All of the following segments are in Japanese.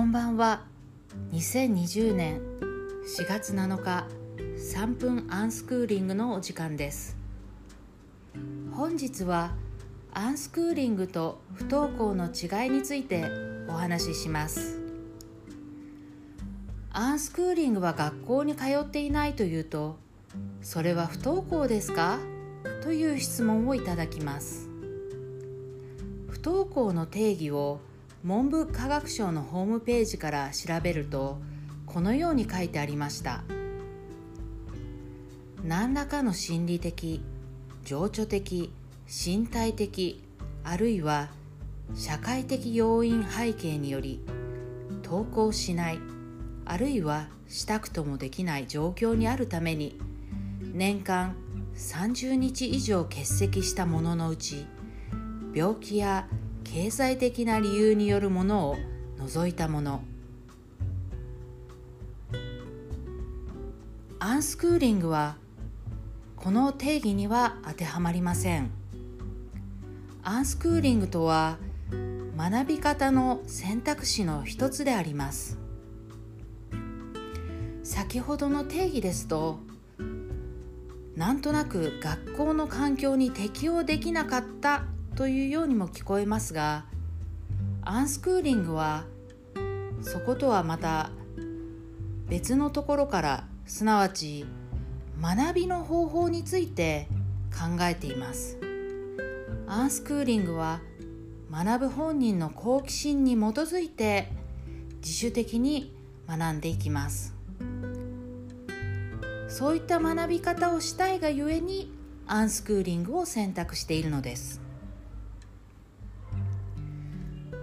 こんばんは2020年4月7日3分アンスクーリングのお時間です。本日はアンスクーリングと不登校の違いについてお話しします。アンスクーリングは学校に通っていないというとそれは不登校ですか？という質問をいただきます。不登校の定義を文部科学省のホームページから調べるとこのように書いてありました。何らかの心理的情緒的身体的あるいは社会的要因背景により登校しないあるいはしたくともできない状況にあるために年間30日以上欠席したもののうち病気や経済的な理由によるものを除いたもの。アンスクーリングはこの定義には当てはまりません。アンスクーリングとは学び方の選択肢の一つであります。先ほどの定義ですとなんとなく学校の環境に適応できなかったというようにも聞こえますがアンスクーリングはそことはまた別のところからすなわち学びの方法について考えています。アンスクーリングは学ぶ本人の好奇心に基づいて自主的に学んでいきます。そういった学び方をしたいがゆえにアンスクーリングを選択しているのです。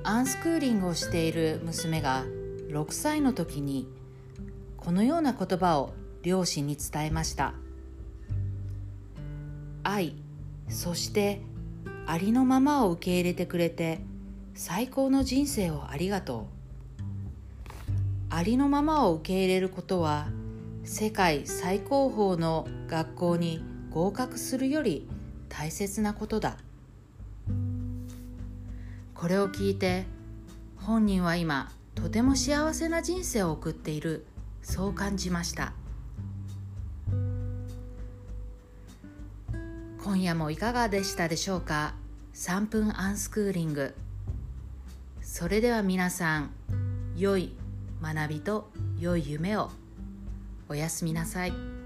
アンスクーリングをしている娘が6歳の時にこのような言葉を両親に伝えました。愛そしてありのままを受け入れてくれて最高の人生をありがとう。ありのままを受け入れることは世界最高峰の学校に合格するより大切なことだ。これを聞いて本人は今とても幸せな人生を送っている。そう感じました。今夜もいかがでしたでしょうか？3分アンスクーリング。それでは皆さん良い学びと良い夢を。おやすみなさい。